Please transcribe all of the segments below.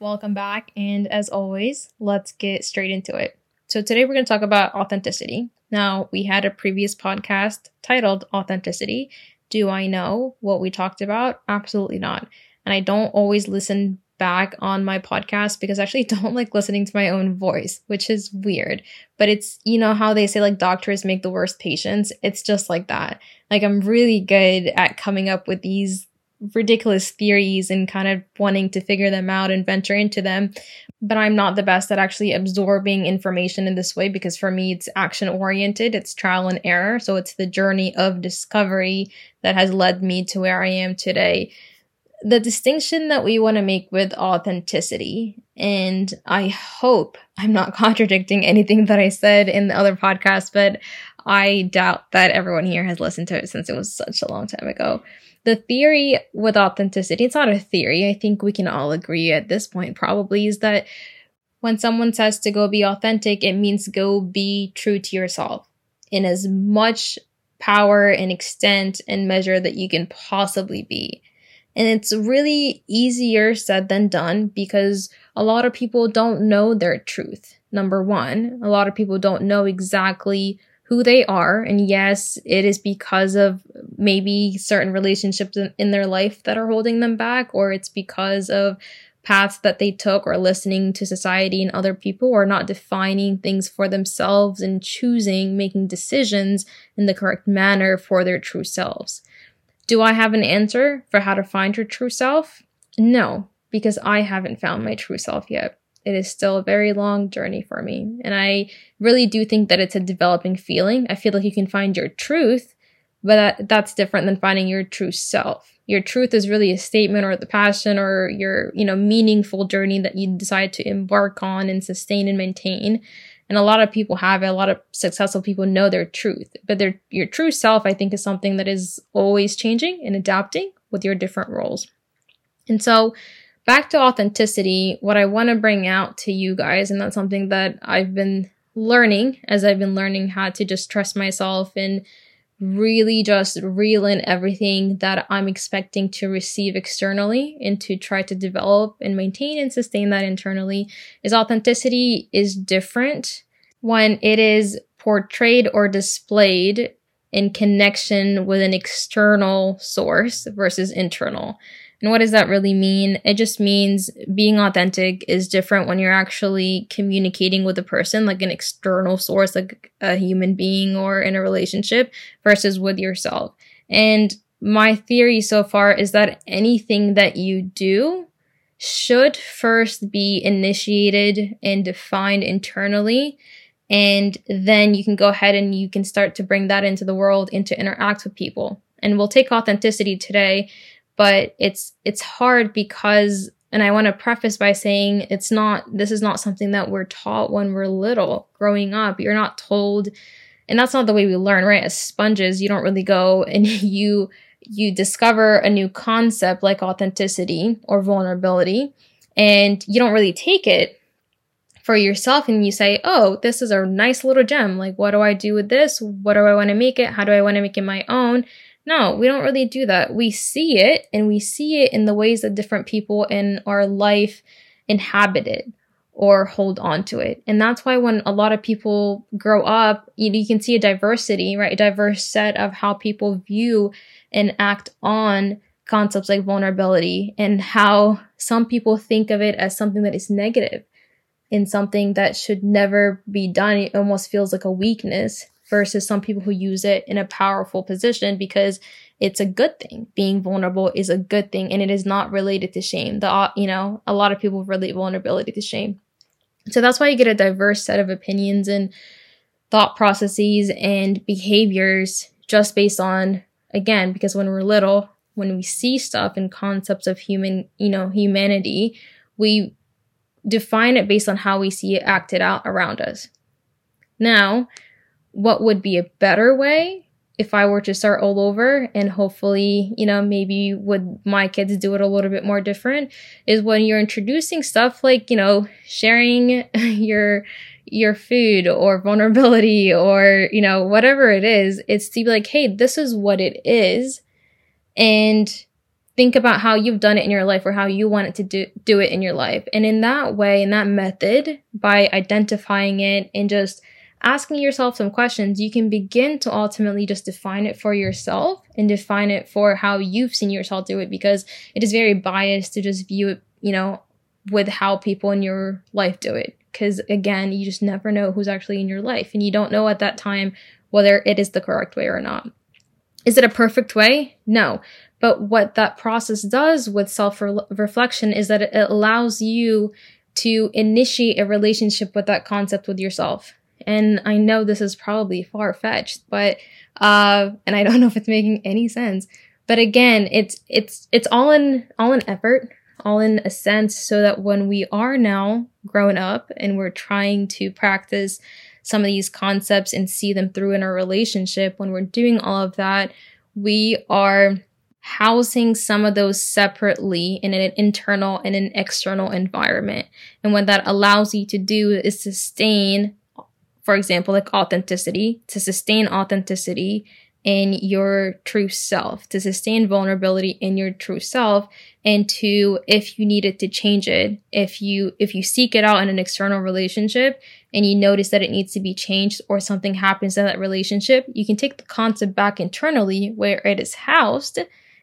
Welcome back. And as always, let's get straight into it. So, today we're going to talk about authenticity. Now, we had a previous podcast titled Authenticity. Do I know what we talked about? Absolutely not. And I don't always listen back on my podcast because I actually don't like listening to my own voice, which is weird. But it's, you know, how they say like doctors make the worst patients. It's just like that. Like, I'm really good at coming up with these ridiculous theories and kind of wanting to figure them out and venture into them. But I'm not the best at actually absorbing information in this way because for me, it's action oriented, it's trial and error. So it's the journey of discovery that has led me to where I am today. The distinction that we want to make with authenticity, and I hope I'm not contradicting anything that I said in the other podcast, but I doubt that everyone here has listened to it since it was such a long time ago the theory with authenticity, it's not a theory. I think we can all agree at this point probably is that when someone says to go be authentic, it means go be true to yourself in as much power and extent and measure that you can possibly be. And it's really easier said than done because a lot of people don't know their truth. Number one, a lot of people don't know exactly who they are. And yes, it is because of maybe certain relationships in, their life that are holding them back, or it's because of paths that they took, or listening to society and other people, or not defining things for themselves and choosing, making decisions in the correct manner for their true selves. Do I have an answer for how to find your true self? No, because I haven't found my true self yet it is still a very long journey for me. And I really do think that it's a developing feeling. I feel like you can find your truth, but that, that's different than finding your true self. Your truth is really a statement or the passion or your, you know, meaningful journey that you decide to embark on and sustain and maintain. And a lot of people have it. A lot of successful people know their truth, but their, your true self, I think, is something that is always changing and adapting with your different roles. And so back to authenticity, what I want to bring out to you guys, and that's something that I've been learning as I've been learning how to just trust myself and really just reel in everything that I'm expecting to receive externally and to try to develop and maintain and sustain that internally is authenticity is different when it is portrayed or displayed in connection with an external source versus internal. And what does that really mean? It just means being authentic is different when you're actually communicating with a person, like an external source, like a human being or in a relationship, versus with yourself. And my theory so far is that anything that you do should first be initiated and defined internally. And then you can go ahead and you can start to bring that into the world and to interact with people. And we'll take authenticity today but it's it's hard because and I want to preface by saying it's not this is not something that we're taught when we're little growing up. You're not told and that's not the way we learn, right? As sponges, you don't really go and you you discover a new concept like authenticity or vulnerability and you don't really take it for yourself and you say, "Oh, this is a nice little gem. Like what do I do with this? What do I want to make it? How do I want to make it my own?" No, we don't really do that. We see it and we see it in the ways that different people in our life inhabit it or hold on to it. And that's why when a lot of people grow up, you, you can see a diversity, right? A diverse set of how people view and act on concepts like vulnerability and how some people think of it as something that is negative and something that should never be done. It almost feels like a weakness versus some people who use it in a powerful position because it's a good thing. Being vulnerable is a good thing and it is not related to shame. The uh, you know, a lot of people relate vulnerability to shame. So that's why you get a diverse set of opinions and thought processes and behaviors just based on again because when we're little, when we see stuff and concepts of human, you know, humanity, we define it based on how we see it acted out around us. Now, what would be a better way if I were to start all over and hopefully, you know, maybe would my kids do it a little bit more different is when you're introducing stuff like, you know, sharing your your food or vulnerability or, you know, whatever it is, it's to be like, hey, this is what it is. And think about how you've done it in your life or how you want it to do, do it in your life. And in that way, in that method, by identifying it and just asking yourself some questions, you can begin to ultimately just define it for yourself and define it for how you've seen yourself do it because it is very biased to just view it, you know, with how people in your life do it. Because again, you just never know who's actually in your life and you don't know at that time whether it is the correct way or not. Is it a perfect way? No. But what that process does with self reflection is that it allows you to initiate a relationship with that concept with yourself. And I know this is probably far fetched, but, uh, and I don't know if it's making any sense. But again, it's, it's, it's all in, all in effort, all in a sense so that when we are now grown up and we're trying to practice some of these concepts and see them through in our relationship, when we're doing all of that, we are housing some of those separately in an internal and an external environment. And what that allows you to do is sustain, for example, like authenticity, to sustain authenticity in your true self, to sustain vulnerability in your true self, and to, if you needed to change it, if you, if you seek it out in an external relationship and you notice that it needs to be changed or something happens in that relationship, you can take the concept back internally where it is housed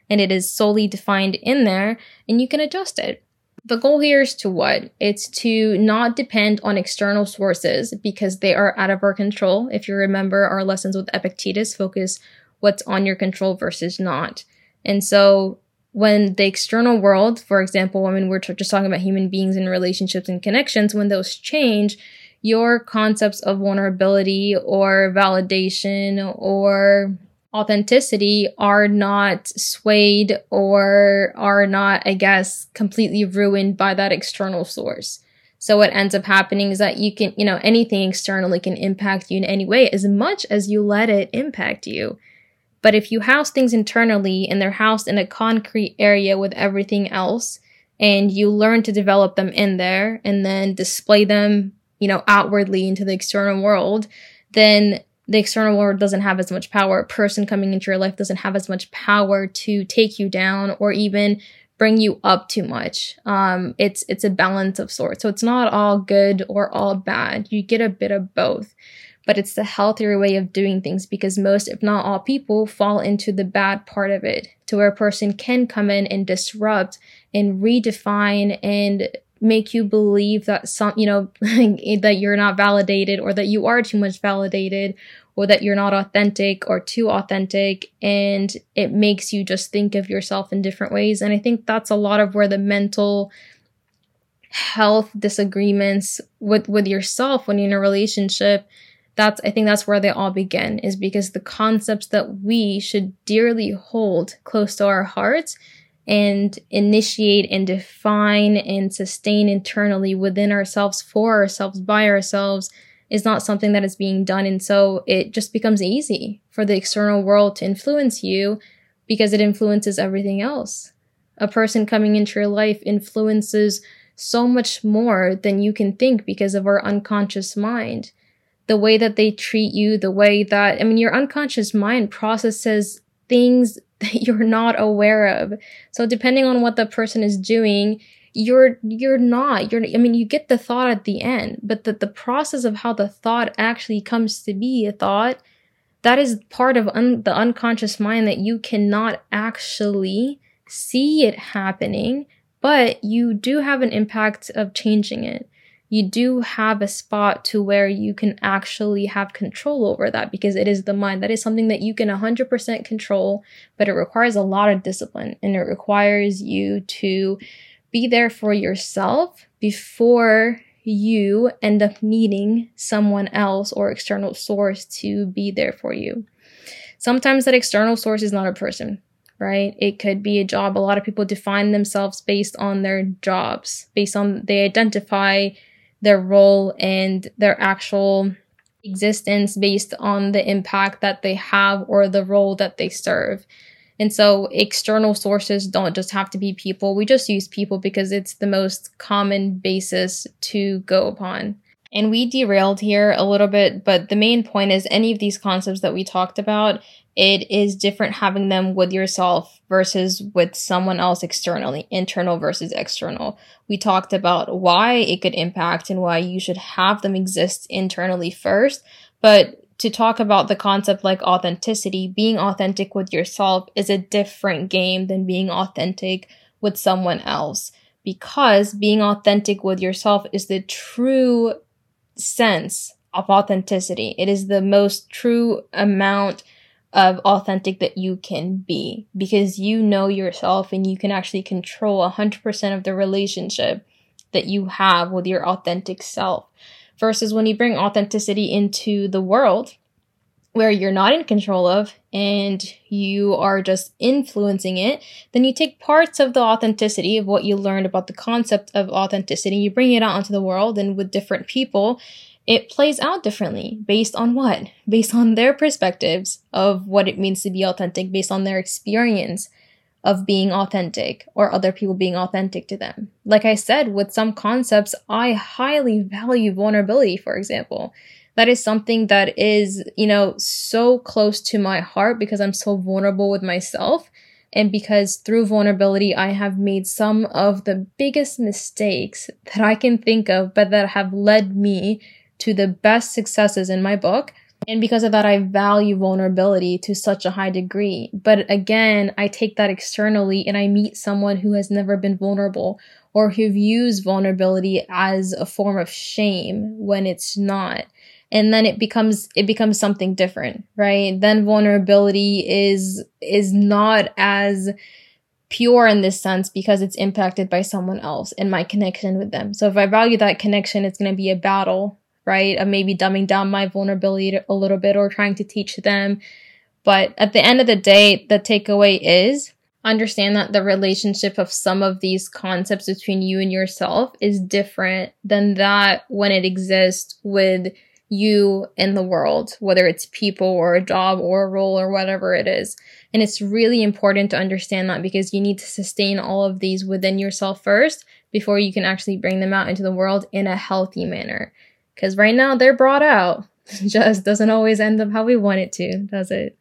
and it is solely defined in there and you can adjust it. The goal here is to what? It's to not depend on external sources because they are out of our control. If you remember our lessons with Epictetus, focus what's on your control versus not. And so when the external world, for example, when we're just talking about human beings and relationships and connections, when those change, your concepts of vulnerability or validation or authenticity are not swayed or are not, I guess, completely ruined by that external source. So what ends up happening is that you can, you know, anything externally can impact you in any way as much as you let it impact you. But if you house things internally and they're housed in a concrete area with everything else, and you learn to develop them in there and then display them, you know, outwardly into the external world, then the external world doesn't have as much power. A person coming into your life doesn't have as much power to take you down or even bring you up too much. Um, it's it's a balance of sorts. So it's not all good or all bad. You get a bit of both. But it's the healthier way of doing things because most, if not all people, fall into the bad part of it, to where a person can come in and disrupt and redefine and make you believe that some, you know, that you're not validated or that you are too much validated or that you're not authentic or too authentic. And it makes you just think of yourself in different ways. And I think that's a lot of where the mental health disagreements with, with yourself when you're in a relationship that's i think that's where they all begin is because the concepts that we should dearly hold close to our hearts and initiate and define and sustain internally within ourselves for ourselves by ourselves is not something that is being done. And so it just becomes easy for the external world to influence you because it influences everything else. A person coming into your life influences so much more than you can think because of our unconscious mind. The way that they treat you the way that i mean your unconscious mind processes things that you're not aware of. So depending on what the person is doing, you're you're not you're i mean you get the thought at the end but the, the process of how the thought actually comes to be a thought that is part of un, the unconscious mind that you cannot actually see it happening but you do have an impact of changing it you do have a spot to where you can actually have control over that because it is the mind. That is something that you can 100% control, but it requires a lot of discipline and it requires you to be there for yourself before you end up needing someone else or external source to be there for you. Sometimes that external source is not a person, right? It could be a job. A lot of people define themselves based on their jobs, based on they identify their role and their actual existence based on the impact that they have or the role that they serve. And so external sources don't just have to be people. We just use people because it's the most common basis to go upon. And we derailed here a little bit, but the main point is any of these concepts that we talked about it is different having them with yourself versus with someone else externally, internal versus external. We talked about why it could impact and why you should have them exist internally first. But to talk about the concept like authenticity, being authentic with yourself is a different game than being authentic with someone else because being authentic with yourself is the true sense of authenticity. It is the most true amount of authentic that you can be because you know yourself and you can actually control 100% of the relationship that you have with your authentic self. Versus when you bring authenticity into the world, where you're not in control of and you are just influencing it, then you take parts of the authenticity of what you learned about the concept of authenticity, you bring it out into the world and with different people, it plays out differently based on what? Based on their perspectives of what it means to be authentic, based on their experience of being authentic or other people being authentic to them. Like I said, with some concepts, I highly value vulnerability, for example. That is something that is, you know, so close to my heart because I'm so vulnerable with myself. And because through vulnerability, I have made some of the biggest mistakes that I can think of, but that have led me to the best successes in my book. And because of that, I value vulnerability to such a high degree. But again, I take that externally and I meet someone who has never been vulnerable or who views vulnerability as a form of shame when it's not. And then it becomes, it becomes something different, right? Then vulnerability is, is not as pure in this sense because it's impacted by someone else and my connection with them. So if I value that connection, it's going to be a battle right? Of maybe dumbing down my vulnerability a little bit or trying to teach them. But at the end of the day, the takeaway is understand that the relationship of some of these concepts between you and yourself is different than that when it exists with you in the world, whether it's people or a job or a role or whatever it is. And it's really important to understand that because you need to sustain all of these within yourself first before you can actually bring them out into the world in a healthy manner. Because right now they're brought out. just doesn't always end up how we want it to, does it?